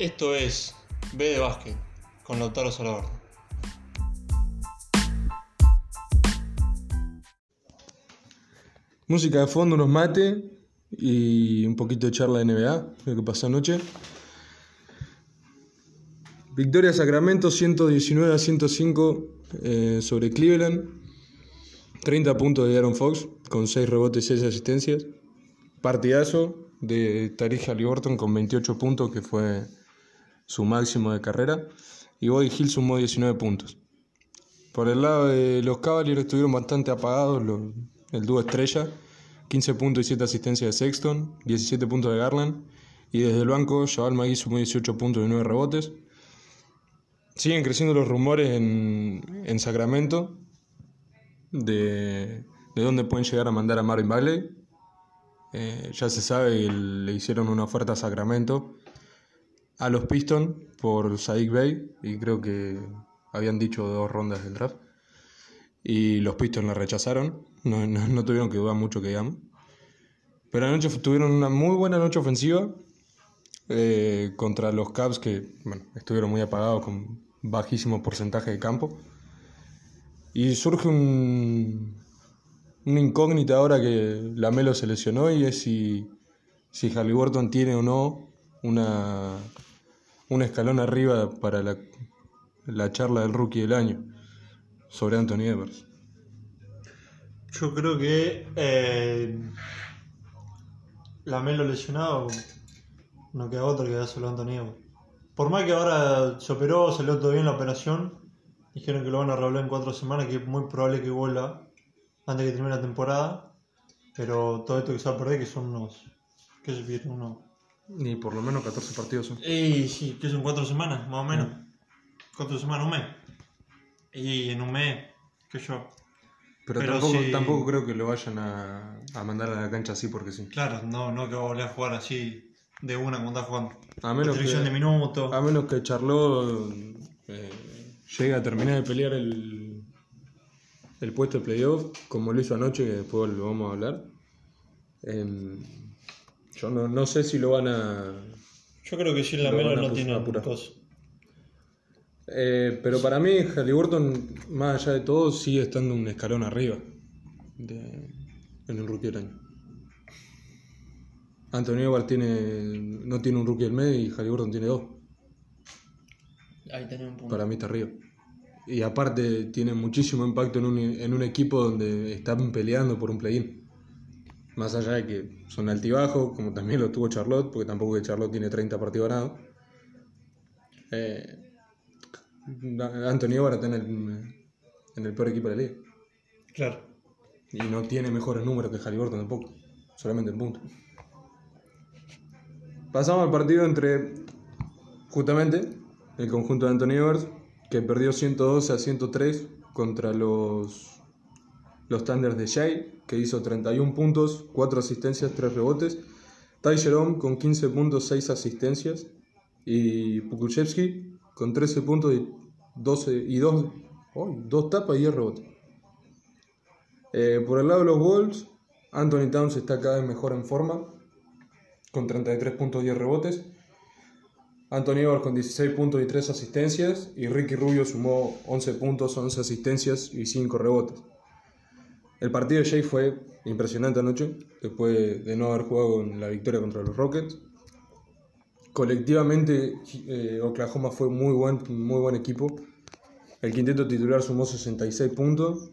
Esto es B de básquet con Lautaro Salvador. Música de fondo, unos mate y un poquito de charla de NBA, lo que pasó anoche. Victoria Sacramento 119 a 105 eh, sobre Cleveland. 30 puntos de Aaron Fox con 6 rebotes y 6 asistencias. Partidazo de Tariq Halliburton con 28 puntos, que fue su máximo de carrera. Y Bobby Hill sumó 19 puntos. Por el lado de los Cavaliers estuvieron bastante apagados el dúo estrella. 15 puntos y 7 asistencias de Sexton, 17 puntos de Garland. Y desde el banco, Jabal Magui sumó 18 puntos y 9 rebotes. Siguen creciendo los rumores en, en Sacramento de, de dónde pueden llegar a mandar a Marvin Bagley. Eh, ya se sabe que le hicieron una oferta a Sacramento a los Pistons por Sadiq Bey y creo que habían dicho dos rondas del draft y los Pistons la rechazaron, no, no, no tuvieron que dudar mucho que digamos. Pero anoche tuvieron una muy buena noche ofensiva eh, contra los Cavs que bueno, estuvieron muy apagados con bajísimo porcentaje de campo. Y surge un, una incógnita ahora que Lamelo se lesionó y es si, si Halliburton tiene o no una, un escalón arriba para la, la charla del rookie del año sobre Anthony Edwards. Yo creo que eh, Lamelo lesionado no queda otro que dar solo Anthony Edwards. Por más que ahora se operó, salió todo bien la operación, dijeron que lo van a arreglar en cuatro semanas, que es muy probable que vuelva antes que termine la temporada. Pero todo esto que se va a perder, que son unos. ¿Qué se pierde? Unos. Ni por lo menos 14 partidos son. Y sí, que son cuatro semanas, más o menos. Cuatro semanas, un mes. Y en un mes, que yo. Pero, Pero tampoco, si- tampoco creo que lo vayan a, a mandar a la cancha así porque sí. Claro, no, no que va a volver a jugar así de una cuando está jugando. A menos que- de minutos. A menos que Charlot eh, llegue a terminar de pelear el, el puesto de playoff, como lo hizo anoche, que después lo vamos a hablar. Em, yo no, no sé si lo van a. Yo creo que si Lo Lamelo no tiene apurar. cosa. eh, pero para mí, Halliburton, más allá de todo, sigue estando un escalón arriba de- en el rookie del año. Anthony Edwards tiene, no tiene un rookie del medio y Halliburton tiene dos. Ahí un punto. Para mí está arriba. Y aparte tiene muchísimo impacto en un, en un equipo donde están peleando por un play-in. Más allá de que son altibajos, como también lo tuvo Charlotte, porque tampoco que Charlotte tiene 30 partidos ganados. Eh, Anthony Edwards está en el, en el peor equipo de la liga. Claro. Y no tiene mejores números que Halliburton tampoco. Solamente en punto. Pasamos al partido entre, justamente, el conjunto de Anthony Edwards, que perdió 112 a 103 contra los, los Thunders de Shea, que hizo 31 puntos, 4 asistencias, 3 rebotes. Ty Jerome con 15 puntos, 6 asistencias. Y Pukuchevsky con 13 puntos y 12 y 2, dos tapas y 10 rebotes. Eh, por el lado de los Wolves, Anthony Towns está cada vez mejor en forma, con 33 puntos y 10 rebotes. Anthony Edwards con 16 puntos y 3 asistencias. Y Ricky Rubio sumó 11 puntos, 11 asistencias y 5 rebotes. El partido de Jay fue impresionante anoche, después de no haber jugado en la victoria contra los Rockets. Colectivamente, eh, Oklahoma fue muy buen, muy buen equipo. El quinteto titular sumó 66 puntos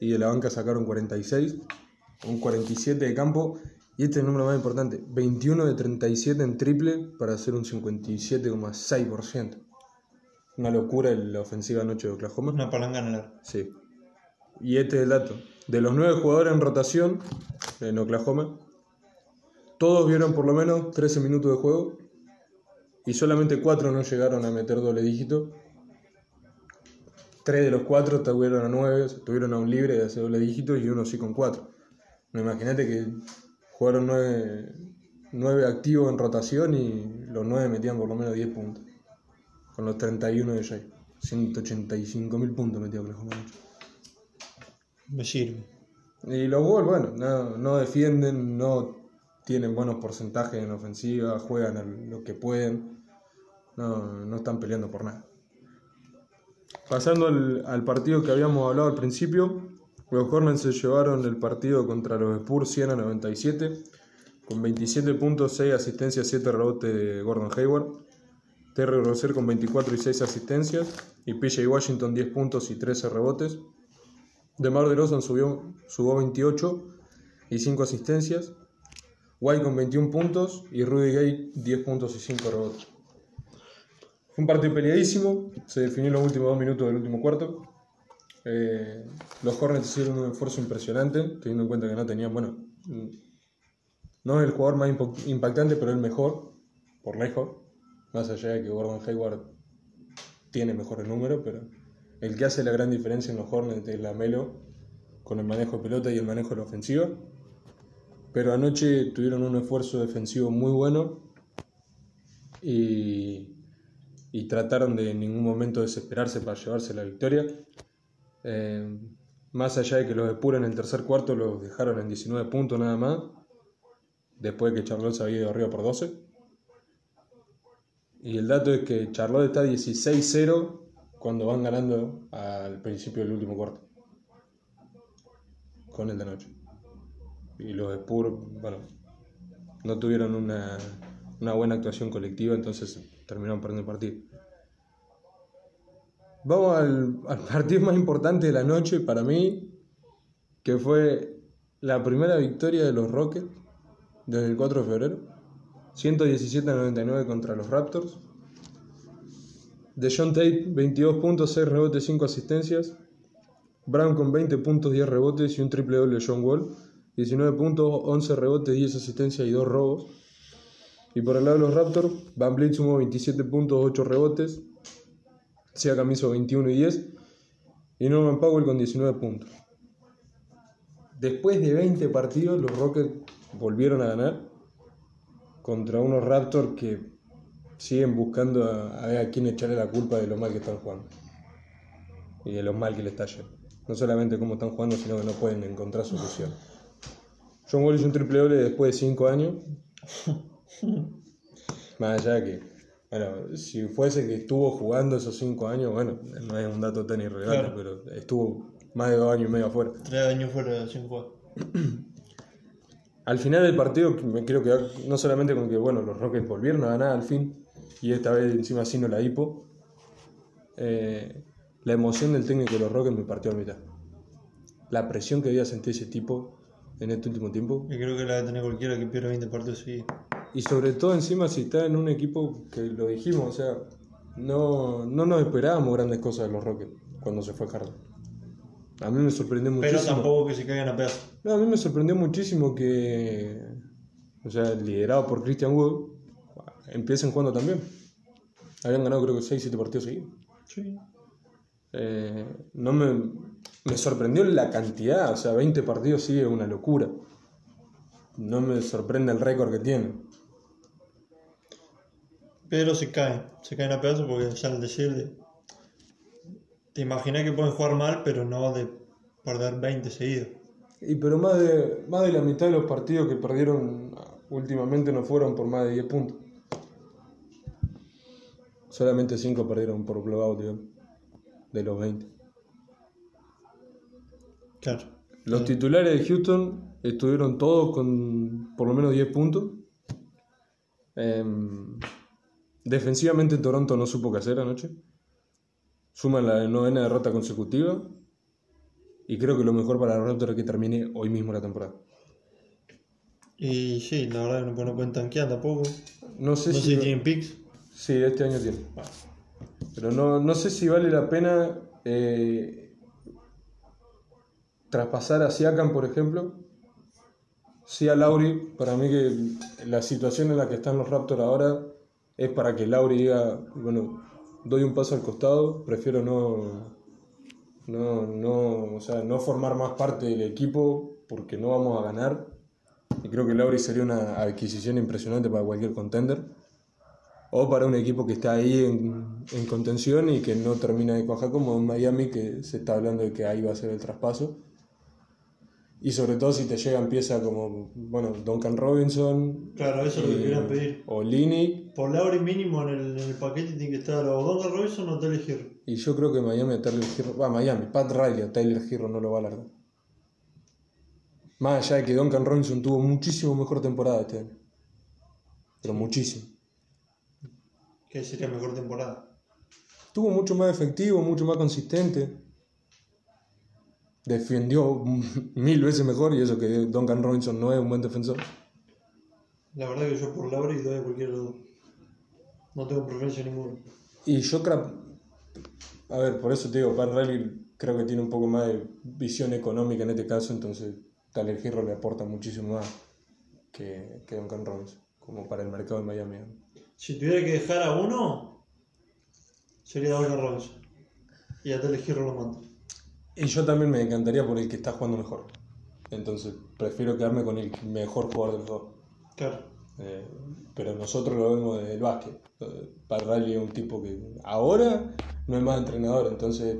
y de la banca sacaron 46, un 47 de campo y este es el número más importante, 21 de 37 en triple para hacer un 57,6%. Una locura la ofensiva anoche de Oklahoma. Una palangana en el. Sí. Y este es el dato. De los nueve jugadores en rotación en Oklahoma, todos vieron por lo menos 13 minutos de juego y solamente cuatro no llegaron a meter doble dígito. Tres de los cuatro tuvieron a nueve, tuvieron a un libre de hacer doble dígito y uno sí con cuatro. No, imagínate que jugaron nueve, nueve activos en rotación y los nueve metían por lo menos 10 puntos. Con los 31 de Jay. 185 mil puntos metió Oklahoma. anoche. Me sirve. Y los Wolves, bueno, no, no defienden, no tienen buenos porcentajes en ofensiva, juegan a lo que pueden. No, no están peleando por nada. Pasando al, al partido que habíamos hablado al principio, los Hornets se llevaron el partido contra los Spurs 100 a 97, con 27 puntos, 6 asistencias, 7 rebotes de Gordon Hayward. Terry Rozier con 24 y 6 asistencias. Y PJ Washington 10 puntos y 13 rebotes. DeMar DeRozan subió, subió 28 y 5 asistencias. White con 21 puntos y Rudy Gay 10 puntos y 5 rebotes. Fue un partido peleadísimo, se definió en los últimos dos minutos del último cuarto. Eh, los Hornets hicieron un esfuerzo impresionante, teniendo en cuenta que no tenían, bueno, mm, no es el jugador más impactante, pero el mejor, por lejos. Más allá de que Gordon Hayward tiene mejores números, pero el que hace la gran diferencia en los Hornets es la Melo, con el manejo de pelota y el manejo de la ofensiva. Pero anoche tuvieron un esfuerzo defensivo muy bueno y, y trataron de en ningún momento desesperarse para llevarse la victoria. Eh, más allá de que los Spurs en el tercer cuarto los dejaron en 19 puntos nada más, después de que Charlotte se había ido arriba por 12. Y el dato es que Charlotte está 16-0 cuando van ganando al principio del último cuarto. Con el de anoche. Y los Spurs, bueno, no tuvieron una, una buena actuación colectiva, entonces terminaron perdiendo el partido. Vamos al, al partido más importante de la noche para mí, que fue la primera victoria de los Rockets desde el 4 de febrero. 117 a 99 contra los Raptors. De John Tate, 22 puntos, 6 rebotes, 5 asistencias. Brown con 20 puntos, 10 rebotes y un triple doble de John Wall. 19 puntos, 11 rebotes, 10 asistencias y 2 robos. Y por el lado de los Raptors, Van Vliet sumó 27 puntos, 8 rebotes. Siakam hizo 21 y 10. Y Norman Powell con 19 puntos. Después de 20 partidos, los Rockets volvieron a ganar contra unos Raptors que siguen buscando a, a ver a quién echarle la culpa de lo mal que están jugando. Y de lo mal que le está yendo. No solamente cómo están jugando, sino que no pueden encontrar solución. John Wall hizo un triple doble después de 5 años. Más allá de que, bueno, si fuese que estuvo jugando esos 5 años, bueno, no es un dato tan irrelevante, Claro. pero estuvo más de 2 años y medio afuera. Tres años fuera sin jugar. Al final del partido me quiero quedar no solamente con que bueno, los Rockets volvieron a ganar al fin, y esta vez encima no la hipo. eh, la emoción del técnico de los Rockets me partió a mitad. La presión que debía sentir ese tipo en este último tiempo. Y creo que la debe tener cualquiera que pierda 20 partidos seguidos. Y sobre todo encima si está en un equipo que lo dijimos, o sea, no, no nos esperábamos grandes cosas de los Rockets cuando se fue Harden. A mí me sorprendió Pero muchísimo. tampoco que se caigan a pedazos. No, a mí me sorprendió muchísimo que, o sea, liderado por Christian Wood, empiecen jugando también. Habían ganado creo que 6-7 partidos seguidos. Sí. Eh, no me, me sorprendió la cantidad, o sea, 20 partidos es una locura. No me sorprende el récord que tienen. Pero se caen. Se caen a pedazos porque ya al decir de. Te imaginas que pueden jugar mal, pero no de perder 20 seguidos. Y pero más de, más de la mitad de los partidos que perdieron últimamente no fueron por más de 10 puntos. Solamente 5 perdieron por blowout, digamos, de los 20. Claro. Los titulares de Houston estuvieron todos con por lo menos 10 puntos. Em, defensivamente Toronto no supo qué hacer anoche. Suman la novena derrota consecutiva. Y creo que lo mejor para los Raptors es que termine hoy mismo la temporada. Y sí, la verdad que no, no pueden tanquear tampoco. No sé No sé si... si tienen picks. Sí, este año tiene. Pero no, no sé si vale la pena eh, traspasar a Siakam, por ejemplo. Sí a Lauri. Para mí que la situación en la que están los Raptors ahora es para que Lauri diga, bueno, doy un paso al costado, prefiero no, no, no, o sea, no formar más parte del equipo porque no vamos a ganar. Y creo que Lauri sería una adquisición impresionante para cualquier contender o para un equipo que está ahí en, en contención y que no termina de cuajar como en Miami, que se está hablando de que ahí va a ser el traspaso. Y sobre todo si te llegan piezas como, bueno, Duncan Robinson. Claro, eso es lo que eh, querían pedir. O Lini. Por Lauri mínimo en el, en el paquete tiene que estar o Don Robinson o Tyler Hero. Y yo creo que Miami a Tyler Hero. Va, Miami, Pat Riley a Tyler Hero no lo va a largar. Más allá de que Duncan Robinson tuvo muchísimo mejor temporada este año. Pero muchísimo. Que sería mejor temporada. Tuvo mucho más efectivo, mucho más consistente. Defendió mil veces mejor y eso que Duncan Robinson no es un buen defensor. La verdad que yo por Lauri doy a los dos. No tengo preferencia ninguna. Y yo creo. A ver, por eso te digo, Pat Riley creo que tiene un poco más de visión económica en este caso, entonces Tyler Hero le aporta muchísimo más que, que Duncan Robinson, como para el mercado de Miami. Si tuviera que dejar a uno, sería Don Robinson. Y a Tyler Hero lo mando. Y yo también me encantaría por el que está jugando mejor. Entonces prefiero quedarme con el mejor jugador de los dos. Claro. Eh, pero nosotros lo vemos desde el básquet. Eh, Pat Riley es un tipo que ahora no es más entrenador, entonces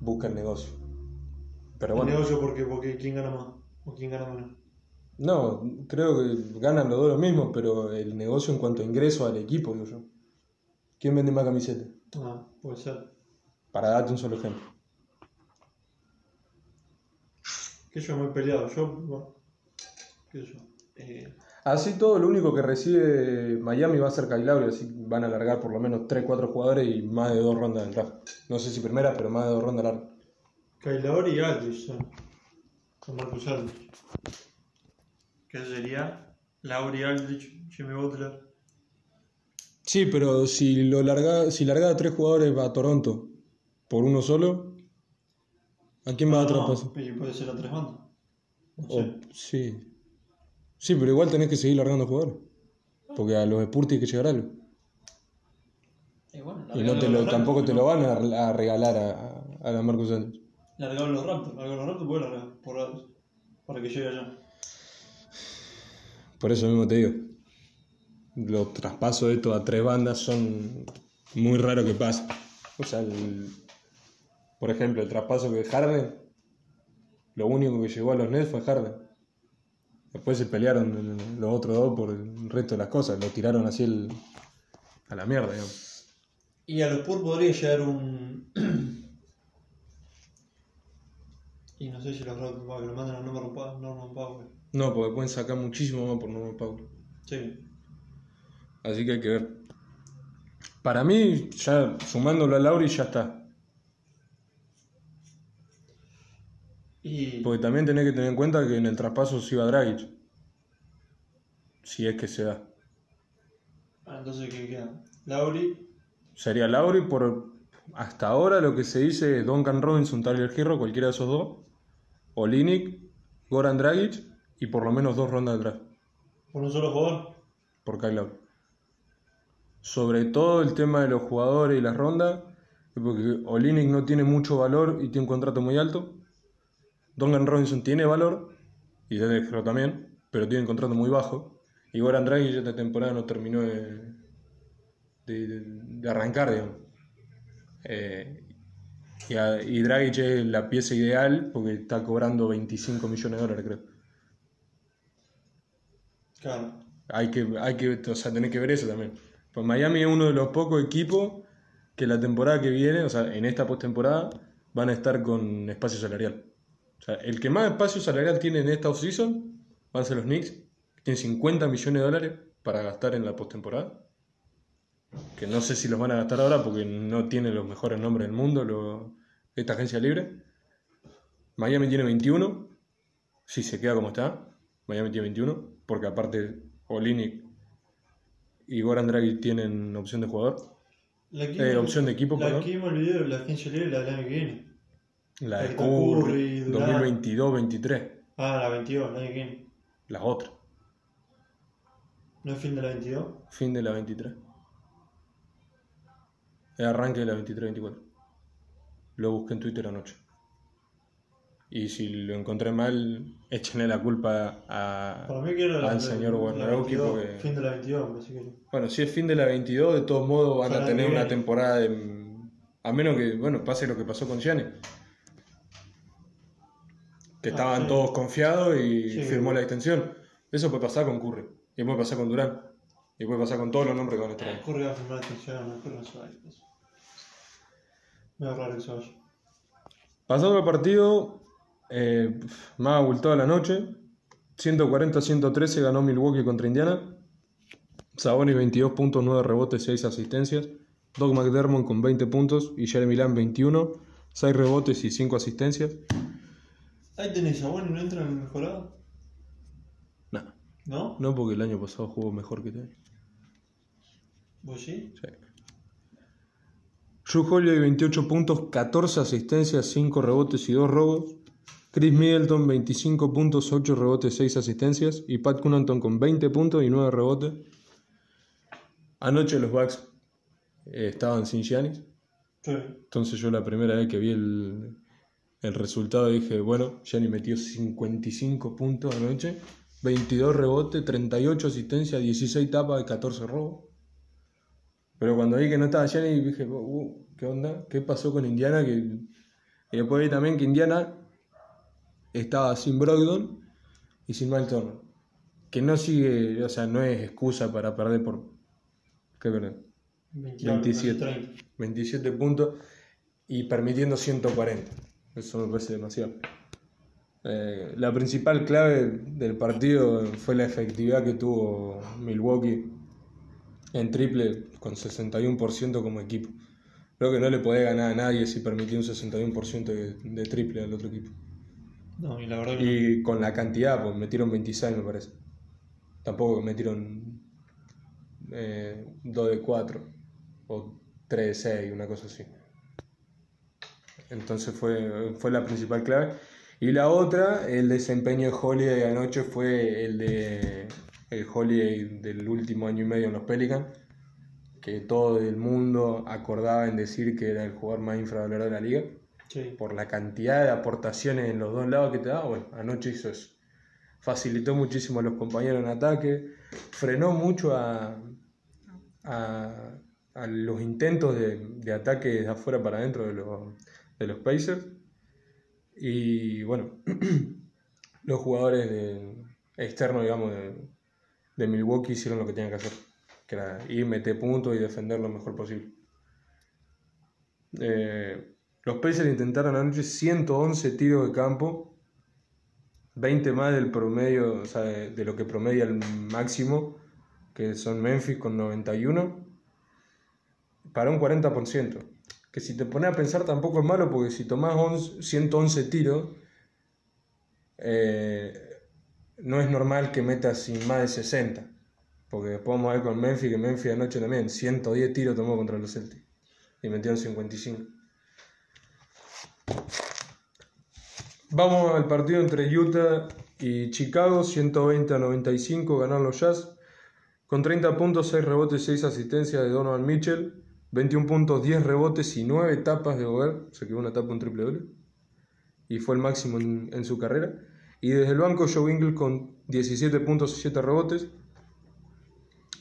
busca el negocio. Pero El negocio porque, porque quién gana más o quién gana menos. No, creo que ganan los dos lo mismo, pero el negocio en cuanto a ingreso al equipo, digo yo. ¿Quién vende más camisetas? Ah, puede ser. Para darte un solo ejemplo. Que yo me he peleado. Yo, bueno, qué yo. Eh, Así todo, lo único que recibe Miami va a ser Kyle Lowry, así van a largar por lo menos 3-4 jugadores y más de dos rondas del draft. No sé si primera, pero más de dos rondas largas. Kyle Lowry y Aldridge son. Con Marcus Aldridge. Que sería Lowry, Aldridge, Jimmy Butler. Sí, pero si lo larga, si larga a tres jugadores va a Toronto por uno solo, ¿a quién va a No, y puede ser a tres bandas. No sé. sí. Sí, pero igual tenés que seguir largando jugadores. Porque a los Spurs hay que llegar a algo. Y, bueno, Y no te lo, tampoco te lo van a, a regalar a, a la Marcus Aldridge. Largaron los Raptors. Largaron los Raptors, puede largar por Para que llegue allá. Por eso mismo te digo. Los traspasos de estos a tres bandas son muy raros que pasen. O sea, el- por ejemplo, el traspaso que Harden, lo único que llegó a los Nets fue Harden. Después se pelearon el- los otros dos por el resto de las cosas, lo tiraron así el- a la mierda, digamos. Y a los Spurs podría llegar un. y no sé si los va, que lo manden a Norman Powell. No, porque pueden sacar muchísimo más por Norman Powell. Sí. Así que hay que ver. Para mí, ya sumándolo a Lauri, ya está. Y. Porque también tenés que tener en cuenta que en el traspaso se iba Dragic. Si es que se da. Ah, entonces, ¿qué queda? Lauri. Sería Lauri por. Hasta ahora lo que se dice es Duncan Robinson, Tyler Hero, cualquiera de esos dos. O Linick, Goran Dragic y por lo menos dos rondas de draft. Por un solo jugador. Por Kyle Lowry. Sobre todo el tema de los jugadores y las rondas. Porque Olinick no tiene mucho valor y tiene un contrato muy alto. Duncan Robinson tiene valor. Y Hero también. Pero tiene un contrato muy bajo. Y Goran Dragic esta temporada no terminó de, de, de- de arrancar, digamos. Eh, y, a- y Dragic es la pieza ideal porque está cobrando 25 millones de dólares, creo. Claro. Hay que, hay que, o sea, tenés que ver eso también. Pues Miami es uno de los pocos equipos que la temporada que viene, o sea, en esta postemporada, van a estar con espacio salarial. O sea, el que más espacio salarial tiene en esta offseason van a ser los Knicks, que tienen 50 millones de dólares para gastar en la postemporada. Que no sé si los van a gastar ahora porque no tienen los mejores nombres del mundo lo- esta agencia libre. Miami tiene 21, si se queda como está. Miami tiene 21, porque aparte Olinick y Goran Dragic tienen opción de jugador. La Eh, opción de equipo, La perdón. que me olvidé, la agencia libre, la del año que viene. La de Curry, Curry, Durant. 2022-23, Ah, la 22, el año que viene. la otra, ¿No es fin de la 22? fin de la 23. El arranque de la 23-24. Lo busqué en Twitter anoche. Y si lo encontré mal, échenle la culpa a, la, al la- señor la Wojnarowski 22, porque... Fin de la 22, así que. Bueno, si es fin de la 22, de todos modos van a tener una temporada de... A menos que, bueno, pase lo que pasó con Gianni. que Ah, estaban sí. todos confiados y Sí. firmó la extensión. Eso puede pasar con Curry, y puede pasar con Durán, y puede pasar con todos los nombres que van a estar ahí. Corre a firmar atención, no creo que se vaya. eso. Me va raro que se vaya. Pasando al partido, eh, más abultado la noche, 140-113 ganó Milwaukee contra Indiana. Sabonis 22 puntos, 9 rebotes, 6 asistencias. Doug McDermott con 20 puntos y Jeremy Lamb 21, 6 rebotes y 5 asistencias. Ahí tenés a Bueno y no entra en el mejorado. No, ¿No? no porque el año pasado jugó mejor que este año. ¿Vos sí? Sí. Drew Holiday 28 puntos, 14 asistencias, 5 rebotes y 2 robos. Chris Middleton 25 puntos, 8 rebotes, 6 asistencias. Y Pat Connaughton con 20 puntos y 9 rebotes. Anoche los Bucks eh, estaban sin Giannis. Sí. Entonces yo la primera vez que vi el, el resultado dije, bueno, Giannis metió 55 puntos anoche. 22 rebotes, 38 asistencias, 16 tapas y 14 robos. Pero cuando vi que no estaba Giannis dije, "Uh, ¿qué onda? ¿Qué pasó con Indiana? Que... Y después vi también que Indiana estaba sin Brogdon y sin Miles Turner. Que no sigue, o sea, no es excusa para perder por... ¿Qué perdón? 27. 30. 27 puntos y permitiendo 140. Eso me parece demasiado. Eh, la principal clave del partido fue la efectividad que tuvo Milwaukee en triple con 61% como equipo. Creo que no le podía ganar a nadie si permitía un 61% de, de triple al otro equipo. Y con la cantidad, pues metieron 26 me parece. Tampoco metieron eh, 2 de 4 o 3 de 6, una cosa así. Entonces fue, fue la principal clave. Y la otra, el desempeño de Holiday anoche fue el de el Holiday del último año y medio en los Pelicans, que todo el mundo acordaba en decir que era el jugador más infravalorado de la liga Por la cantidad de aportaciones en los dos lados que te daba, bueno, anoche hizo eso. Facilitó muchísimo a los compañeros en ataque, frenó mucho a, a, los intentos de, de ataque de afuera para adentro de los, de los Pacers. Y bueno, los jugadores de, externos, digamos, de, de Milwaukee hicieron lo que tenían que hacer, que era ir, meter puntos y defender lo mejor posible. Eh, los Pacers intentaron anoche 111 tiros de campo, 20 más del promedio, o sea, de, lo que promedia el máximo, que son Memphis con 91, para un 40%. Que si te pones a pensar tampoco es malo, porque si tomás 11 111 tiros, eh, no es normal que metas sin más de 60. Porque después a ver con Memphis, que Memphis anoche también 110 tiros tomó contra los Celtics y metieron 55. Vamos al partido entre Utah y Chicago, 120 a 95, ganaron los Jazz. Con 30 puntos, 6 rebotes, 6 asistencias de Donovan Mitchell, 21 puntos, 10 rebotes y 9 tapas de Gobert, se quedó una tapa un triple doble, y fue el máximo en, su carrera. Y desde el banco, Joe Ingles con 17 puntos y 7 rebotes.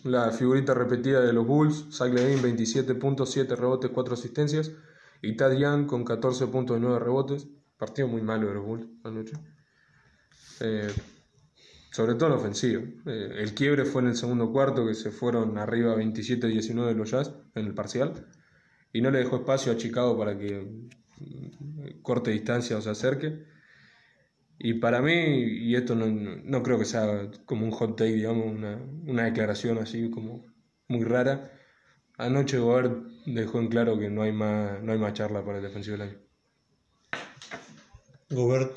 La figurita repetida de los Bulls, Zach Levine 27 puntos, 7 rebotes, 4 asistencias. Y Tad con 14 puntos y 9 rebotes. Partido muy malo de los Bulls anoche. Eh, sobre todo en ofensivo. Eh, el quiebre fue en el segundo cuarto, que se fueron arriba 27-19 de los Jazz en el parcial. Y no le dejó espacio a Chicago para que mm, corte distancia o se acerque. Y para mí, y esto no, no creo que sea como un hot take, digamos, una, una declaración así como muy rara. Anoche Gobert dejó en claro que no hay más, no hay más charla para el defensivo del año. Gobert,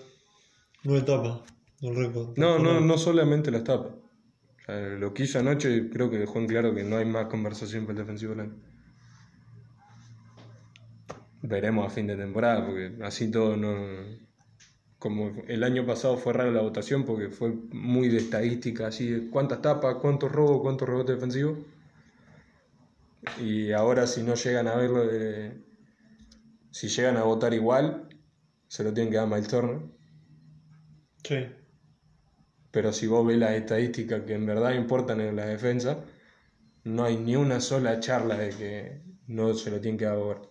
no etapa del récord. No, no, no solamente las tapas. O sea, lo que hizo anoche creo que dejó en claro que no hay más conversación para el defensivo del año. Veremos a fin de temporada, porque así todo no. Como el año pasado fue rara la votación porque fue muy de estadística, así de cuántas tapas, cuántos robos, cuántos rebotes defensivos. Y ahora si no llegan a verlo, de- si llegan a votar igual, se lo tienen que dar a Miles Turner. Sí. Pero si vos ves las estadísticas que en verdad importan en la defensa, no hay ni una sola charla de que no se lo tienen que dar a Gobert.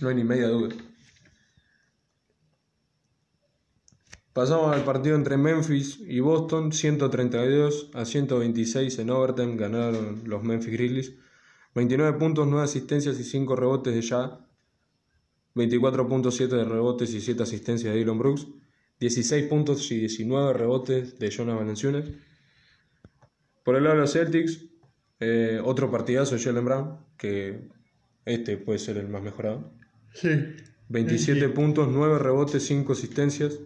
No hay ni media duda. Pasamos al partido entre Memphis y Boston, 132 a 126 en overtime ganaron los Memphis Grizzlies. 29 puntos, 9 asistencias y 5 rebotes de ya. 24.7 de rebotes y 7 asistencias de Dylan Brooks. 16 puntos y 19 rebotes de Jonah Valanciunas. Por el lado de los Celtics, eh, otro partidazo de Jalen Brown, que este puede ser el más mejorado. Sí. 27 puntos, 9 rebotes, 5 asistencias.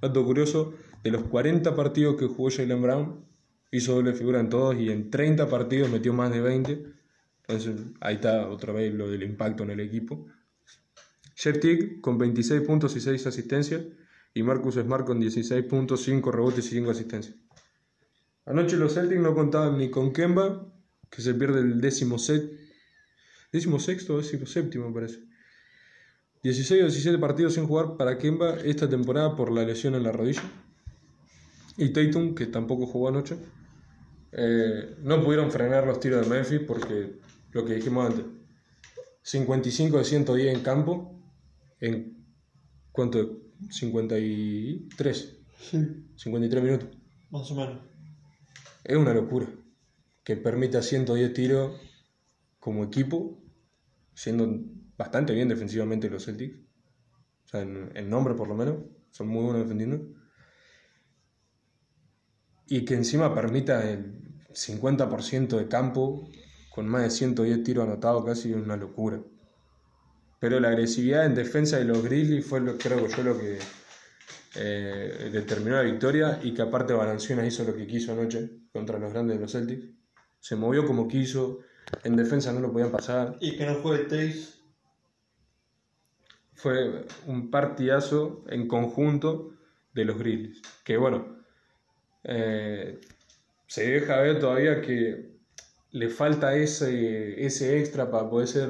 Dato curioso, de los 40 partidos que jugó Jalen Brown, hizo doble figura en todos y en 30 partidos metió más de 20. Entonces ahí está otra vez lo del impacto en el equipo. Jeff con 26 puntos y 6 asistencias y Marcus Smart con 16 puntos, 5 rebotes y 5 asistencias. Anoche los Celtics no contaban ni con Kemba, que se pierde el décimo set, décimo sexto décimo séptimo parece. 16 o 17 partidos sin jugar para Kemba esta temporada por la lesión en la rodilla. Y Tatum, que tampoco jugó anoche. Eh, no pudieron frenar los tiros de Memphis porque lo que dijimos antes. 55 de 110 en campo. ¿En cuánto? 53. Sí. 53 minutos. Más o menos. Es una locura. Que permita 110 tiros como equipo, siendo bastante bien defensivamente los Celtics. O sea, en, en nombre por lo menos. Son muy buenos defendiendo. Y que encima permita el 50% de campo con más de 110 tiros anotados casi una locura. Pero la agresividad en defensa de los Grizzlies fue lo, creo yo lo que eh, determinó la victoria y que aparte Valanciunas hizo lo que quiso anoche contra los grandes de los Celtics. Se movió como quiso, en defensa no lo podían pasar. Y que no juegue Tays. Fue un partidazo en conjunto de los Grizzlies. Que bueno, eh, se deja ver todavía que le falta ese, ese extra para poder ser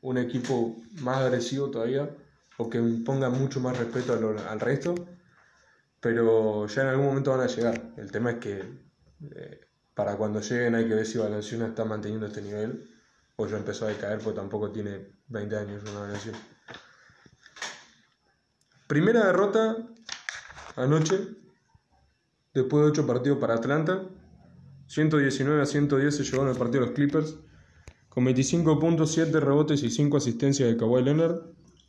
un equipo más agresivo todavía o que ponga mucho más respeto al resto. Pero ya en algún momento van a llegar. El tema es que eh, para cuando lleguen hay que ver si Valenciana está manteniendo este nivel o ya empezó a decaer porque tampoco tiene 20 años una Valenciana. Primera derrota anoche, después de 8 partidos para Atlanta. 119 a 110 se llevaron el partido los Clippers. Con 25 puntos, 7 rebotes y 5 asistencias de Kawhi Leonard.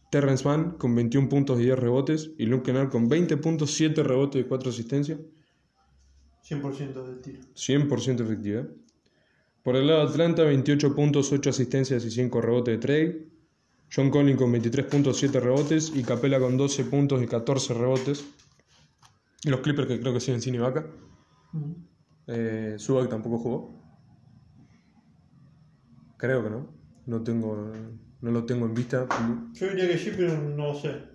Terrence Mann con 21 puntos y 10 rebotes. Y Luke Kennard con 20 puntos, 7 rebotes y 4 asistencias. 100% de tiro. 100% efectividad. Por el lado de Atlanta, 28 puntos, 8 asistencias y 5 rebotes de trade. John Collins con 23 puntos, 7 rebotes. Y Capela con 12 puntos y 14 rebotes. Y los Clippers que creo que siguen sin Ibaka. Eh, Zubac tampoco jugó. Creo que no. No, tengo, no lo tengo en vista. Yo diría que sí, pero no sé.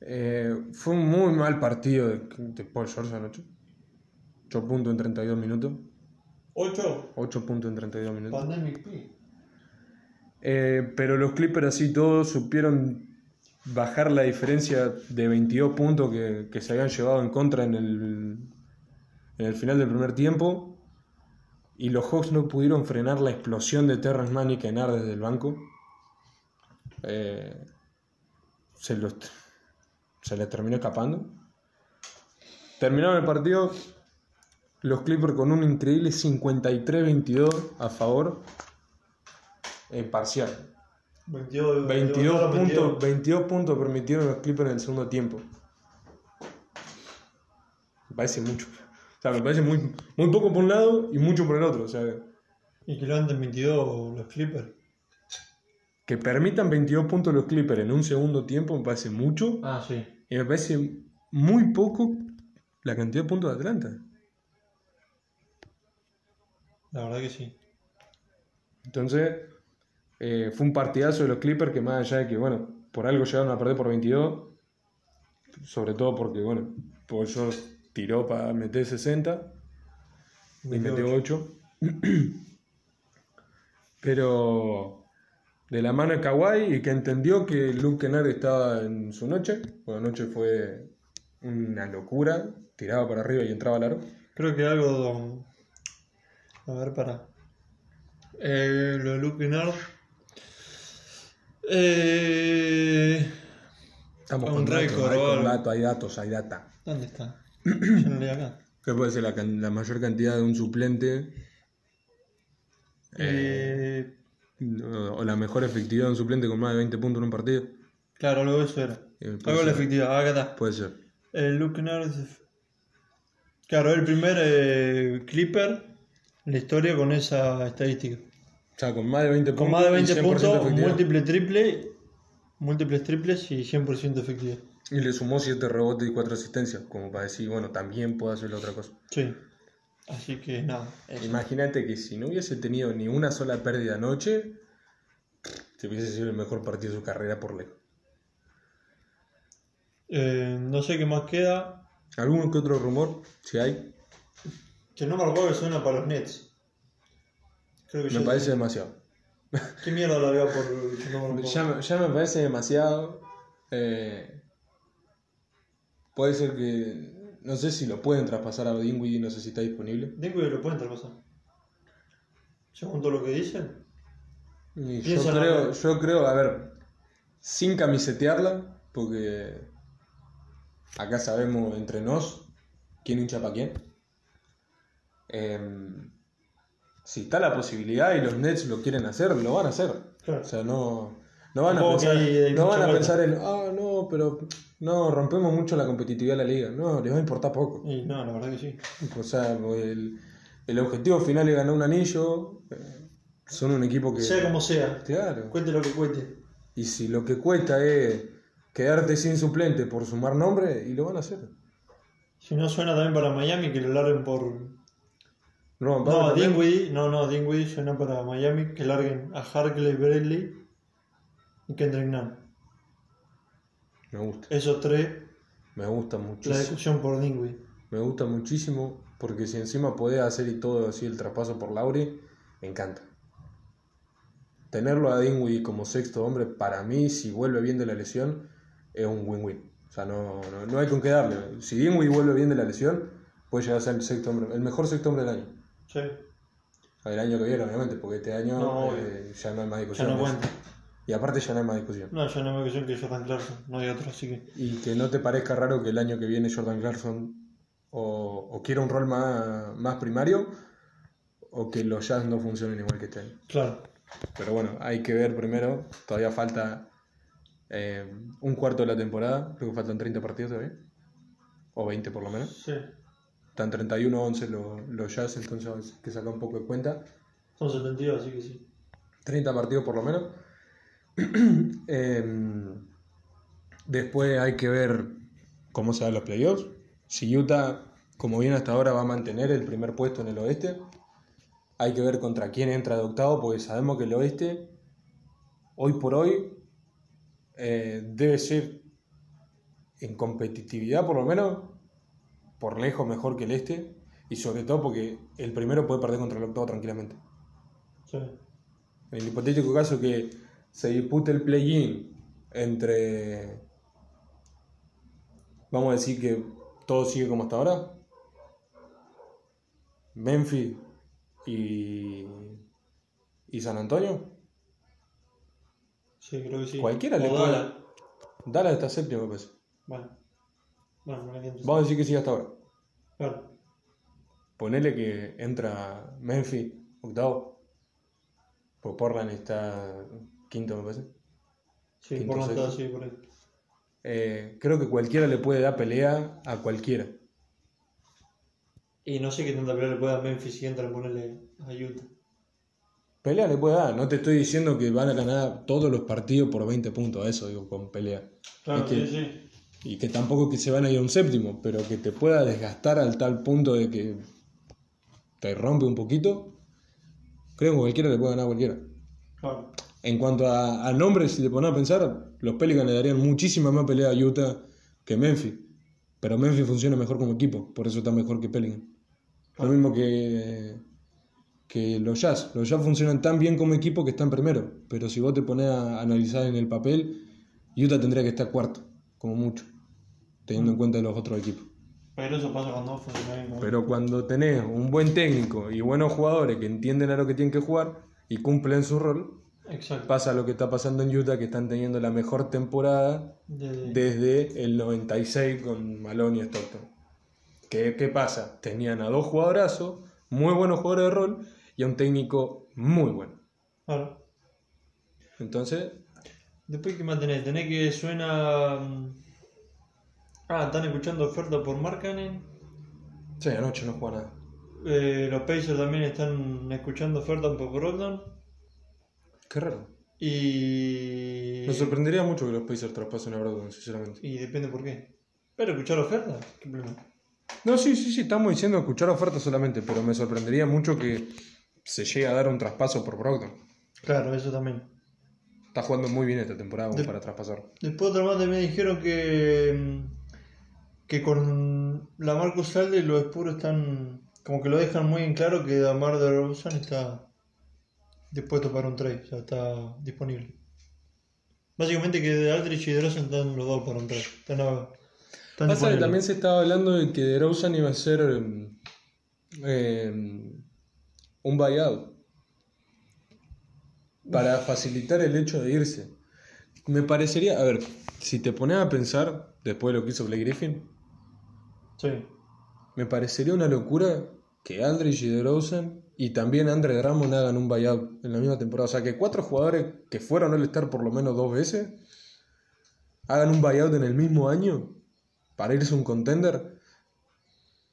Eh, fue un muy mal partido de, de Paul George anoche. 8 puntos en 32 minutos. 8. 8 puntos en 32 minutos. Pandemic P. Eh, pero los Clippers así todos supieron bajar la diferencia de 22 puntos que, que se habían llevado en contra en el, en el final del primer tiempo. Y los Hawks no pudieron frenar la explosión de Terrence Mann y Kennard desde el banco. Eh, se, los, se les terminó escapando. Terminaron el partido los Clippers con un increíble 53-22 a favor en parcial. 22, 22 22. puntos, 22 puntos permitieron los Clippers en el segundo tiempo. Me parece mucho. Sea, me parece muy, muy poco por un lado y mucho por el otro. O sea, Y que levanten 22 los Clippers. que permitan 22 puntos los Clippers en un segundo tiempo me parece mucho. Ah, sí. Y me parece muy poco la cantidad de puntos de Atlanta. La verdad que sí. Entonces, eh, fue un partidazo de los Clippers que más allá de que, bueno, por algo llegaron a perder por 22, sobre todo porque, bueno, Paul George tiró para meter 60 y metió 8. Pero de la mano de Kawhi y que entendió que Luke Kennard estaba en su noche, bueno, anoche fue una locura, tiraba para arriba y entraba al aro. Creo que algo. A ver, para. Eh, lo de Luke Kennard. Eh, Estamos Un con datos, récord, hay, con datos, hay datos, hay data. ¿Dónde está? ¿Qué puede ser la, mayor cantidad de un suplente? Eh, O la mejor efectividad de un suplente con más de 20 puntos en un partido. claro, de eso era. Eh, Algo de la efectividad, acá está. Puede ser. El Luke Kennard. Claro, el primer eh, Clipper en la historia con esa estadística. O sea, con más de 20 Con puntos. más de y 20 100% puntos, efectividad. múltiple triple, múltiples triples y 100% efectividad. Y le sumó 7 rebotes y 4 asistencias. Como para decir, bueno, también puedo hacer la otra cosa. Sí. Así que nada. eso. Imagínate que si no hubiese tenido ni una sola pérdida anoche, se hubiese sido el mejor partido de su carrera por lejos. Eh, no sé qué más queda. ¿Algún que otro rumor? Si hay, Que no me recuerdo que suena para los Nets. Creo que me parece demasiado. ¿Qué mierda larga por que no me? Ya, ya me parece demasiado. eh, puede ser que. No sé si lo pueden traspasar a Dinwiddie, no sé si está disponible. Que lo pueden traspasar. Según todo lo que dicen. Y yo creo, yo creo, a ver, sin camisetearla, porque acá sabemos entre nos quién hincha para quién. Em, si está la posibilidad y los Nets lo quieren hacer, lo van a hacer. Claro. O sea, no, no van a pensar, hay- no van a pensar en, ah, no, pero no, rompemos mucho la competitividad de la liga. No, les va a importar poco. Y no, la verdad que sí. O sea, el, el objetivo final es ganar un anillo. eh, son un equipo que... Sea como sea. Claro. Cuente lo que cuente. Y si lo que cuesta es quedarte sin suplente por sumar nombre, y lo van a hacer. Si no suena también para Miami, que lo larguen por. No, No, Dinwiddie. No, no, Dinwiddie suena para Miami, que larguen a Harkley, Bradley y Kendrick Nunn. Me gusta, Esos tres, me gusta la muchísimo. discusión por Dinwiddie. Me gusta muchísimo porque si encima podés hacer y todo así el traspaso por Lauri, me encanta. Tenerlo a Dinwiddie como sexto hombre, para mí, si vuelve bien de la lesión, es un win-win. O sea, no, no, no hay con qué darle. Si Dinwiddie vuelve bien de la lesión, puede llegar a ser el sexto hombre, el mejor sexto hombre del año. Sí, El año que viene, obviamente, porque este año No, eh, ya no hay más ya discusión. no de eso. cuenta. Y aparte ya no hay más discusión. No, ya no me cuestión que Jordan Clarkson, no hay otro, así que. Y que no te parezca raro que el año que viene Jordan Clarkson o, o quiera un rol más, más primario o que los Jazz no funcionen igual que este año. Claro. Pero bueno, hay que ver primero. Todavía falta eh, un cuarto de la temporada. Creo que faltan 30 partidos todavía. O 20 por lo menos. Sí. Están 31-11 los, los Jazz, entonces hay que sacar un poco de cuenta. Son 72, así que sí. 30 partidos por lo menos. Em, después hay que ver cómo se dan los playoffs. Si Utah, como viene hasta ahora, va a mantener el primer puesto en el oeste. Hay que ver contra quién entra de octavo, porque sabemos que el oeste, hoy por hoy, eh, debe ser en competitividad por lo menos, por lejos mejor que el este. Y sobre todo porque el primero puede perder contra el octavo tranquilamente. Sí. En el hipotético caso que se dispute el play-in entre. Vamos a decir que todo sigue como hasta ahora. Memphis y. y San Antonio. Sí, creo que sí. Cualquiera O le puede- Dallas. Dallas está séptimo, me parece. Bueno. Bueno. Vamos a decir que sigue hasta ahora. Claro. Ponele que entra Memphis, octavo. Pues Portland está quinto, me parece. Sí, Quinto, por la sí, por ahí. Eh, creo que cualquiera le puede dar pelea a cualquiera. Y no sé qué tanta pelea le puede dar Memphis si entra a ponerle a Utah. Pelea le puede dar, no te estoy diciendo que van a ganar todos los partidos por 20 puntos, eso digo, con pelea. Claro, Es que- sí, sí. Y que tampoco que se van a ir a un séptimo, pero que te pueda desgastar al tal punto de que te rompe un poquito. Creo que cualquiera le puede ganar a cualquiera. Claro. En cuanto a, a nombres, si te pones a pensar, los Pelicans le darían muchísima más pelea a Utah que Memphis. Pero Memphis funciona mejor como equipo, por eso está mejor que Pelican. Lo mismo que, que los Jazz. Los Jazz funcionan tan bien como equipo que están primero. Pero si vos te pones a analizar en el papel, Utah tendría que estar cuarto, como mucho, teniendo en cuenta los otros equipos. Pero eso pasa cuando no funciona bien. Pero cuando tenés un buen técnico y buenos jugadores que entienden a lo que tienen que jugar y cumplen su rol, Exacto. Pasa lo que está pasando en Utah, que están teniendo la mejor temporada De- desde el 96 con Malone y Stockton. ¿Qué, qué pasa? Tenían a dos jugadorazos, muy buenos jugadores de rol, y a un técnico muy bueno. Claro. Entonces, Después, ¿qué más tenés? Tenés que suena. mm, Ah, están escuchando oferta por Markkanen. sí, anoche no juega nada. Eh, los Pacers también están escuchando oferta por Brogdon. Qué raro. Y. Me sorprendería mucho que los Pacers traspasen a Brogdon, sinceramente. Y depende por qué. Pero escuchar oferta, ¿qué problema? No, sí, sí, sí, estamos diciendo escuchar ofertas solamente, pero me sorprendería mucho que se llegue a dar un traspaso por Brogdon. Claro, eso también. Está jugando muy bien esta temporada De- para traspasar. Después otra más también dijeron que. mm, que con la Marcus Aldridge los Spurs están. como que lo dejan muy en claro que Damar de Rosen está dispuesto para un trade, ya está disponible. Básicamente que de Aldridge y de Rosen están los dos para un trade. Están, a- están Pasa que también se estaba hablando de que DeRozan iba a ser em, em, un buyout para facilitar el hecho de irse. Me parecería, a ver, si te pones a pensar, después de lo que hizo Blake Griffin, Sí. me parecería una locura que Aldridge y DeRozan y también Andre Drummond hagan un buyout en la misma temporada. O sea, que cuatro jugadores que fueron al estar por lo menos dos veces hagan un buyout en el mismo año para irse a un contender.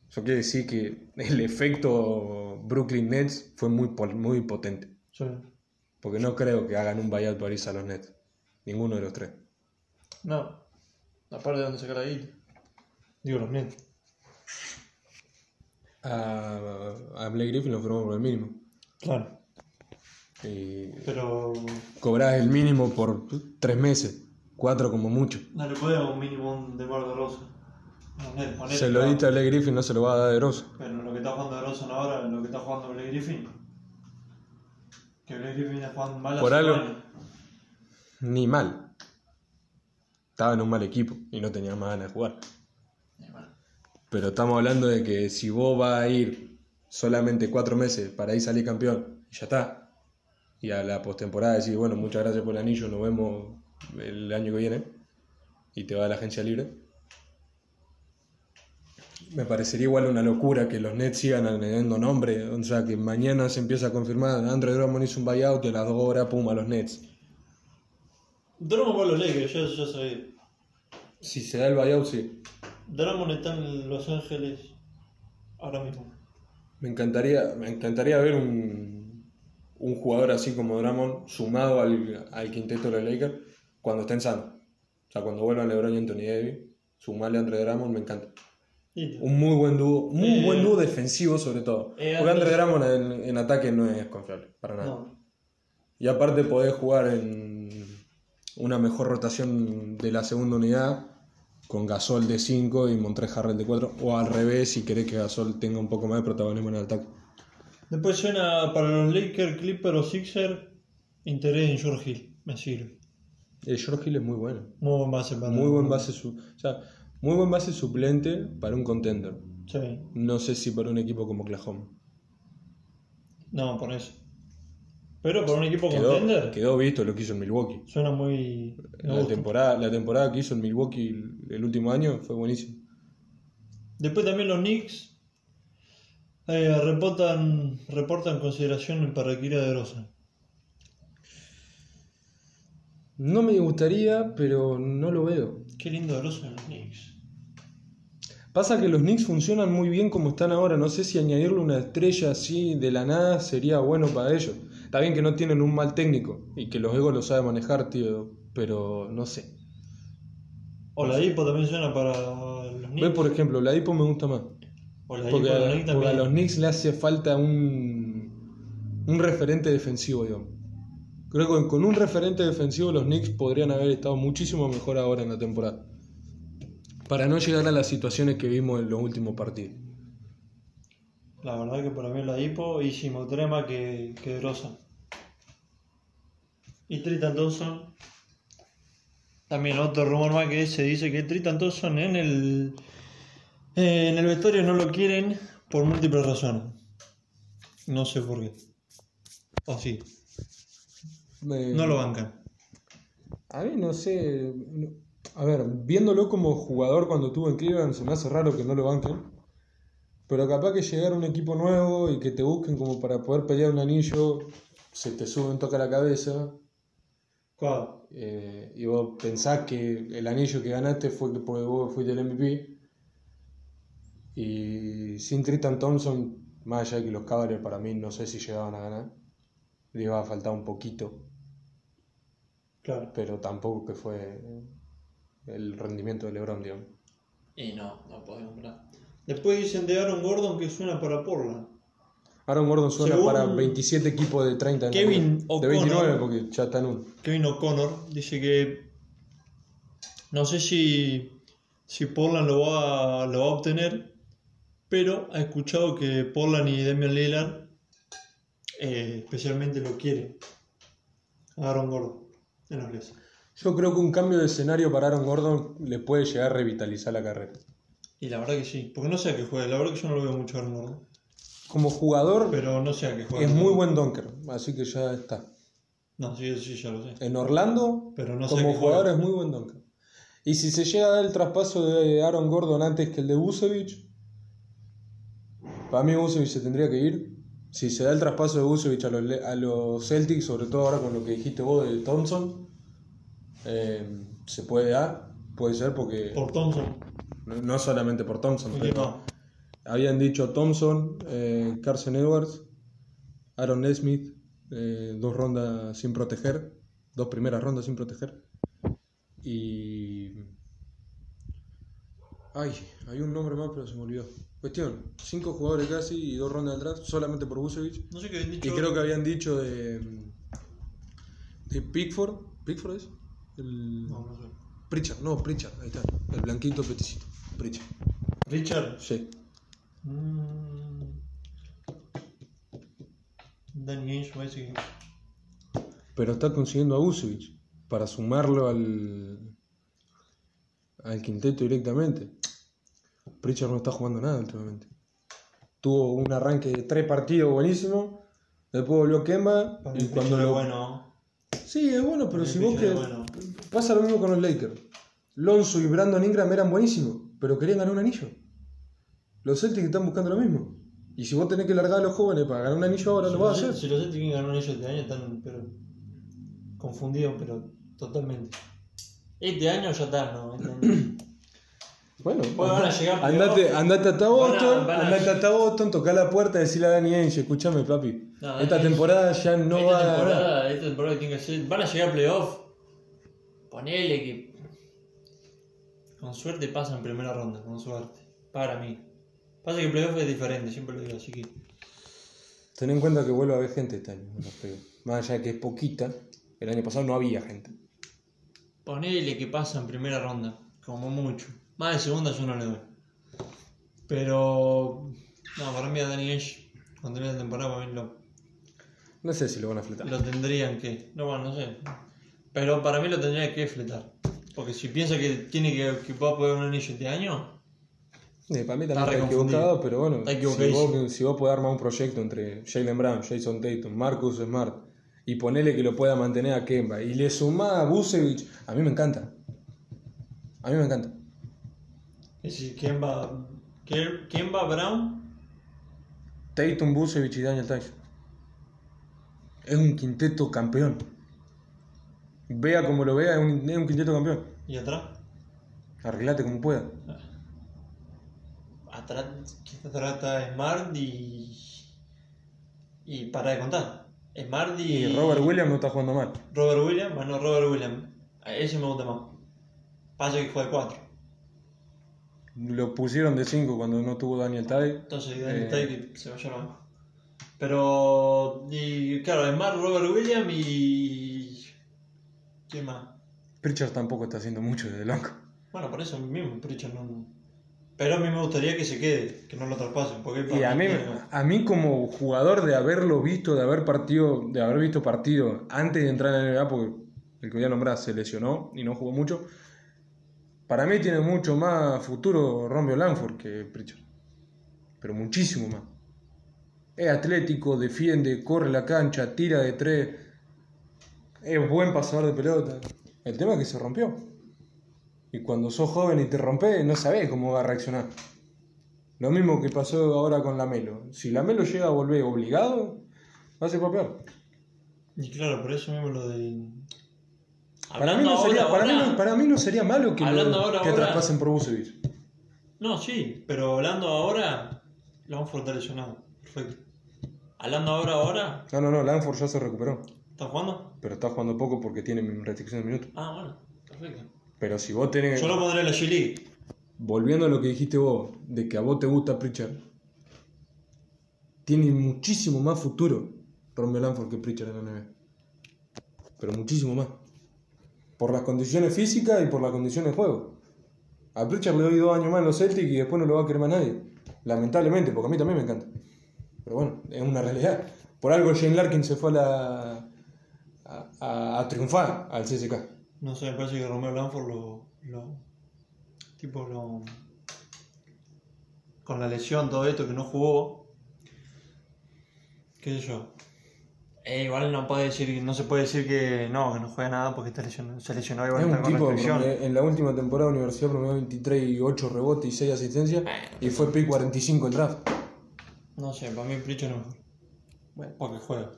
Eso quiere decir que el efecto Brooklyn Nets fue muy, muy potente. sí. Porque no creo que hagan un buyout para irse a los Nets. Ninguno de los tres. No. Aparte de dónde sacar guita. Digo los Nets. A, a Blake Griffin lo firmó por el mínimo. Claro. Y Pero cobrás el mínimo por tres meses. Cuatro como mucho. no le podemos un mínimo de Mar de Rosa. Se lo diste a Blake Griffin, no se lo va a dar de Rosa. Pero lo que está jugando de Rosen ahora, lo que está jugando Blake Griffin. Que Blake Griffin está jugando mal Por algo. años. Ni mal. Estaba en un mal equipo y no tenía más ganas de jugar. Pero estamos hablando de que si vos vas a ir solamente cuatro meses para ir salir campeón y ya está. Y a la postemporada decir, bueno, muchas gracias por el anillo, nos vemos el año que viene. Y te va a la agencia libre. Me parecería igual una locura que los Nets sigan añadiendo nombre. O sea, que mañana se empieza a confirmar, Andre Drummond hizo un buyout y a las dos horas, pum, a los Nets. Drummond va a los Lakers, ya, ya sabía. Si se da el buyout, sí. Drummond está en Los Ángeles ahora mismo. Me encantaría, me encantaría ver un, un jugador así como Drummond sumado al, al quinteto de los Lakers cuando estén sanos. O sea, cuando vuelvan LeBron y Anthony Davis, sumarle a Andre Drummond me encanta. Un muy buen dúo, muy Eh, buen dúo defensivo sobre todo. eh, Porque Andre Andre- Drummond en, en ataque no es confiable, para nada. No. Y aparte podés jugar en una mejor rotación de la segunda unidad con Gasol de 5 y Montré Harrell de 4. O al revés, si querés que Gasol tenga un poco más de protagonismo en el ataque. Después suena para los Lakers, Clippers o Sixer. Interés en George Hill. Me sirve. Eh, George Hill es muy bueno. Muy buen base para Muy buen base su, o sea, muy buen base suplente para un contender. Sí. No sé si para un equipo como Oklahoma. No, por eso. Pero para un equipo Quedó, contender. quedó visto lo que hizo en Milwaukee. Suena muy. La temporada, la temporada que hizo en Milwaukee el, el último año fue buenísimo. Después también los Knicks eh, reportan, reportan consideración para Kira de Rosa. No me gustaría, pero no lo veo. Qué lindo de Rosa en los Knicks. Pasa que los Knicks funcionan muy bien como están ahora. No sé si añadirle una estrella así de la nada sería bueno para ellos. Está bien que no tienen un mal técnico y que los egos lo sabe manejar, tío. Pero no sé. O la Hipo también suena para los Ve, Knicks. por ejemplo, la Dipo me gusta más. O la Porque, los a los Knicks le hace falta un, un referente defensivo, digamos. Creo que con un referente defensivo los Knicks podrían haber estado muchísimo mejor ahora en la temporada. Para no llegar a las situaciones que vimos en los últimos partidos. La verdad que para mí la Hipo y si me gustaría más que, que de Rosa. Y Tritan Thompson. También otro rumor más que se dice que Tritan Thompson en el, eh, en el vestuario no lo quieren por múltiples razones. No sé por qué. O sí. eh, No lo bancan. A mí no sé. A ver, viéndolo como jugador cuando estuvo en Cleveland, se me hace raro que no lo banquen. Pero capaz que llegar a un equipo nuevo y que te busquen como para poder pelear un anillo, se te sube un toque a la cabeza. Claro. eh, y vos pensás que el anillo que ganaste fue porque vos fuiste el MVP. Y sin Tristan Thompson, más allá de que los Cavaliers para mí no sé si llegaban a ganar, le iba a faltar un poquito Claro. pero tampoco que fue el rendimiento de LeBron, digamos. Y no, no podés comprar. Después dicen de Aaron Gordon que suena para Portland. Aaron Gordon suena Según para 27 equipos de 30 en la Kevin. O'Connor. De 29 porque ya está en uno. Kevin O'Connor dice que no sé si, si Portland lo va, lo va a obtener, pero ha escuchado que Portland y Damian Lillard eh, especialmente lo quieren. Aaron Gordon en los Blazers. Yo creo que un cambio de escenario para Aaron Gordon le puede llegar a revitalizar la carrera. Y la verdad que sí, porque no sé a qué juega, la verdad que yo no lo veo mucho a Aaron Gordon, Como jugador pero no sé a qué juega. es muy buen dunker, así que ya está. No, sí, sí, ya lo sé. En Orlando, Pero no sé a como qué jugador juega. es muy buen dunker. Y si se llega a dar el traspaso de Aaron Gordon antes que el de Busevich, para mí Busevich se tendría que ir. Si se da el traspaso de Busevich a los, Le- a los Celtics, sobre todo ahora con lo que dijiste vos de Thompson, eh, se puede dar, puede ser porque Por Thompson. no, no solamente por Thompson, ¿Y pero más? Habían dicho Thompson, eh, Carson Edwards, Aaron Nesmith, eh, dos rondas sin proteger, dos primeras rondas sin proteger. Y. Ay, hay un nombre más, pero se me olvidó. Cuestión: cinco jugadores casi y dos rondas draft solamente por Busevich. No sé qué habían Y dicho. creo que habían dicho de. de Pickford. ¿Pickford es? El. No, no sé. Pritchard, no, Pritchard, ahí está. El blanquito peticito. Pritchard. Richard. Sí. Mm. Danny Ainge parece que. Pero está consiguiendo a Busevich para sumarlo al, al quinteto directamente. Pritchard no está jugando nada últimamente. Tuvo un arranque de tres partidos buenísimo. Después volvió Kemba. Y cuando es bueno. Sí, es bueno, pero si vos que. Bueno. Pasa lo mismo con los Lakers. Lonzo y Brandon Ingram eran buenísimos, pero querían ganar un anillo. Los Celtics están buscando lo mismo. Y si vos tenés que largar a los jóvenes para ganar un anillo ahora, Si lo vas a hacer. Si los Celtics ganaron ellos este año están pero, confundidos, pero totalmente. Este año ya está, ¿no? Este año. Bueno, Bueno, van a llegar a andate, andate hasta Van a- Boston, van a- andate hasta Boston, toca la puerta y decirle a Danny Ainge, escúchame papi, No, esta temporada ya no esta va a ganar. temporada, esta temporada tiene que ser. Van a llegar a playoff. Ponele que. Con suerte pasan en primera ronda, con suerte. Para mí. Pasa que playoff es diferente, siempre lo digo, así que. Ten en cuenta que vuelve a haber gente este año, en los playoffs. más allá de que es poquita, el año pasado no había gente. Ponele que pasa en primera ronda, como mucho. Más de segunda yo no le doy. Pero. No, para mí a Danny cuando termine la temporada, para mí lo, No sé si lo van a fletar. lo tendrían que. No, bueno, no sé. Pero para mí lo tendría que fletar. Porque si piensa que tiene que, que va a poder un anillo este año, Eh, para mí Está también está reconfundido. equivocado, pero bueno, Está si vos, si vos podés armar un proyecto entre Jalen Brown, Jason Tatum, Marcus Smart y ponele que lo pueda mantener a Kemba y le sumás a Busevich, a mí me encanta. A mí me encanta. es decir, ¿quién va, quién, quién va Brown? Tatum, Busevich y Daniel Tyson. Es un quinteto campeón. Vea como lo vea, es un, es un quinteto campeón. ¿Y atrás? Arreglate como pueda. Atrás, atrás está Smart y. Y para de contar. Smart y. Y Robert Williams no está jugando mal. Robert Williams, bueno, Robert Williams. A ese me gusta más. Pasa que fue de 4. Lo pusieron de 5 cuando no tuvo Daniel Ty. Entonces Daniel Eh. Que se al banco. Pero. Y claro, Smart, Robert Williams y. ¿Quién más? Pritchard tampoco está haciendo mucho desde banco. Bueno, por eso mismo, Pritchard no. Pero a mí me gustaría que se quede, que no lo traspasen. Porque Y a mí, a mí como jugador de haberlo visto, de haber partido, de haber visto partido antes de entrar en la NBA, porque el que voy a nombrar se lesionó y no jugó mucho, para mí tiene mucho más futuro Romeo Langford que Pritchard. Pero muchísimo más. Es atlético, defiende, corre la cancha, tira de tres. Es buen pasador de pelota. El tema es que se rompió. Y cuando sos joven y te rompes, no sabés cómo va a reaccionar. Lo mismo que pasó ahora con Lamelo. Si Lamelo llega a volver obligado, va a ser peor. Y claro, por eso mismo lo de. Para mí, no sería, ahora- para, mí, no- ahora- para mí no sería malo que, lo- ahora- que ahora- traspasen por Vucevic. No, sí, pero hablando ahora, Langford está lesionado. Perfecto. Hablando ahora, ahora, No, no, no, Lanford ya se recuperó. ¿estás jugando? Pero está jugando poco porque tiene restricción de minutos. Ah, bueno, perfecto. Pero si vos tenés. Yo pondré la G-League. Volviendo a lo que dijiste vos, de que a vos te gusta Pritchard, tiene muchísimo más futuro Romeo Lanford que Pritchard en la NBA. Pero muchísimo más. Por las condiciones físicas y por las condiciones de juego. A Pritchard le doy dos años más en los Celtics y después no lo va a querer más nadie. Lamentablemente, porque a mí también me encanta. Pero bueno, es una realidad. Por algo Shane Larkin se fue a la. a, a- a triunfar al CSK. No sé, me parece que Romeo Langford lo, lo. Tipo, lo. Con la lesión, todo esto que no jugó. ¿Qué sé yo? Eh, igual no puede decir, no se puede decir que no, que no juega nada porque está lesionado, se lesionó igual Es está un con tipo que en la última temporada de universidad promedió 23 y 8 rebotes y 6 asistencias y fue pick 45 el draft. No sé, para mí Pritchard no mejor. Bueno, porque juega.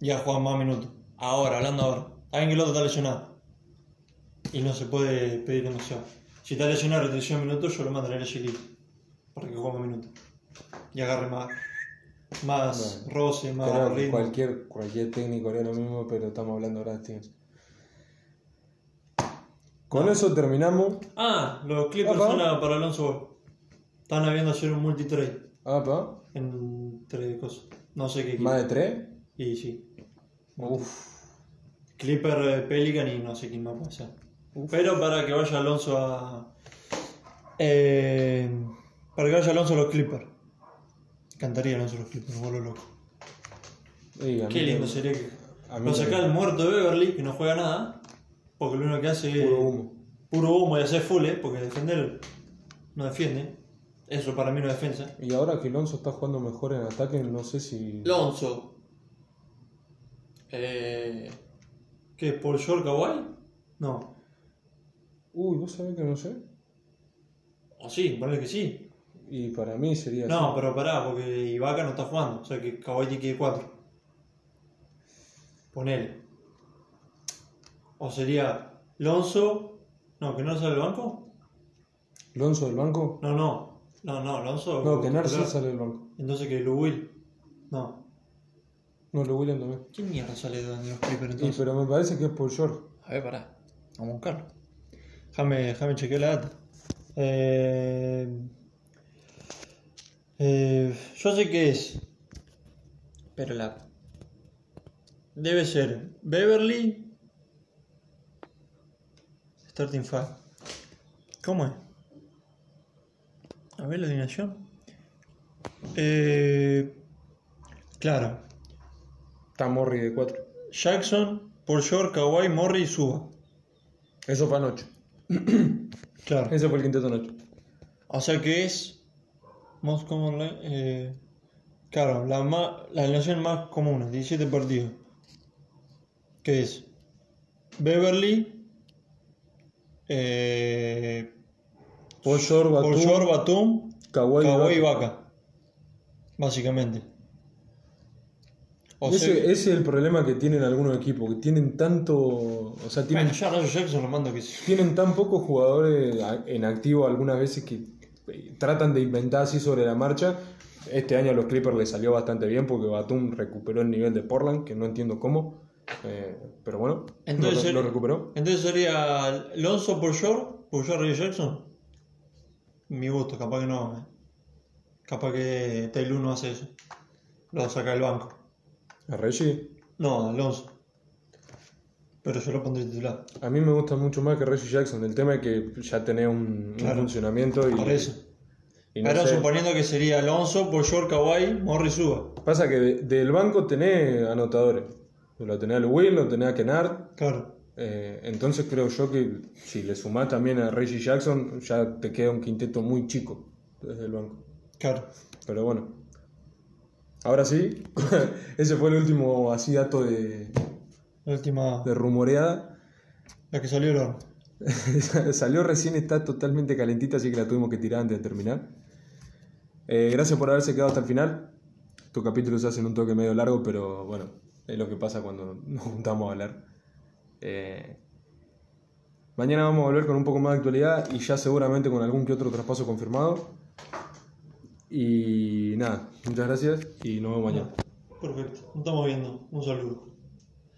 Ya juega más minutos. Ahora, hablando ahora. Alguien que el otro está lesionado. Y no se puede pedir demasiado. Si está lesionado y restricción de minutos, yo lo mandaré a G-League. Para que juegue más minutos. Y agarre más. Más Bueno, roce, más Creo que cualquier, cualquier técnico haría lo mismo, pero estamos hablando ahora de Stevens. Con eso terminamos. Ah, los Clippers son para Alonso Ball. Están habiendo hacer un multitrade. Ah, pa. Entre cosas. No sé qué equipo. Más de 3. Y sí. Uf. Clipper, eh, Pelican y no sé quién más puede ser. Pero para que vaya Alonso a. eh, para que vaya Alonso a los Clippers. Cantaría Alonso a los Clippers, vuelvo loco. Y a mí Qué lindo me- sería que. a mí Lo me- saca el muerto de Beverly, que no juega nada. Porque lo único que hace es. Puro humo. Puro humo y hacer full, eh, porque defender no defiende. Eso para mí no es defensa. Y ahora que Alonso está jugando mejor en ataque, no sé si. Alonso. Eh, ¿Qué? ¿Por Short Kawhi? No. Uy, vos sabés que no sé. O sí, ponle que sí. Y para mí sería. No, así. pero pará, porque Ibaka no está jugando. O sea que Kawhi tiene que ir 4. Ponele. O sería Lonzo. No, que no sale del banco. ¿Alonso del banco? No, no. No, no, Lonzo. No, que Narcis sale del banco. Entonces que Lou Will. No. No, lo William también. ¿Quién mierda sale de los Clippers entonces? pero me parece que es por short. A ver, pará. Vamos a buscarlo. Déjame, déjame chequear la data. Eh, eh, yo sé que es. Pero la. Debe ser Beverly. Starting five. ¿Cómo es? A ver la alineación. Eh, claro. Está Morri de 4. Jackson, Por Shore, Kawhi, Morri y Suba. Eso fue anoche. Claro. Ese fue el quinteto anoche. O sea que es. Most common line, eh, claro, la, ma- la alineación más común, 17 partidos. Que es Beverly, eh, Paul George, Batum, Paul George, Batum, Kawhi, Kawhi y Ibaka. Vaca. Básicamente. O ese, sea, ese es el problema que tienen algunos equipos, que tienen tanto, o sea, tienen, bueno, ya Rayo Jackson lo mando que tienen tan pocos jugadores en activo algunas veces que eh, tratan de inventar así sobre la marcha. Este año a los Clippers les salió bastante bien porque Batum recuperó el nivel de Portland, que no entiendo cómo, eh, pero bueno, Entonces, lo, recuperó. Entonces sería Alonso por Shore, por Shore Ray Jackson. Mi gusto, capaz que no. eh. Capaz que Taylor no hace eso. Lo saca del banco. A Reggie, No, Alonso. Pero yo lo pondré titular. a mí me gusta mucho más que Reggie Jackson. El tema es que ya tenés un, un Claro. funcionamiento y, Por eso. y no Pero sé. suponiendo que sería Alonso, Shore, Kawhi, Morri, Suba. Pasa que de- del banco tenés anotadores. Lo tenés a Will, lo tenés a Kennard. Claro. eh, entonces creo yo que si le sumás también a Reggie Jackson, ya te queda un quinteto muy chico desde el banco. Claro. Pero bueno. Ahora sí, ese fue el último así dato de, La última. de rumoreada. La que salió. Salió recién, está totalmente calentita, así que la tuvimos que tirar antes de terminar. Eh, gracias por haberse quedado hasta el final. Tu capítulo se hace en un toque medio largo, pero bueno, es lo que pasa cuando nos juntamos a hablar. Eh, mañana vamos a volver con un poco más de actualidad y ya seguramente con algún que otro traspaso confirmado. Y nada, muchas gracias y nos vemos mañana. Perfecto. Nos estamos viendo. Un saludo.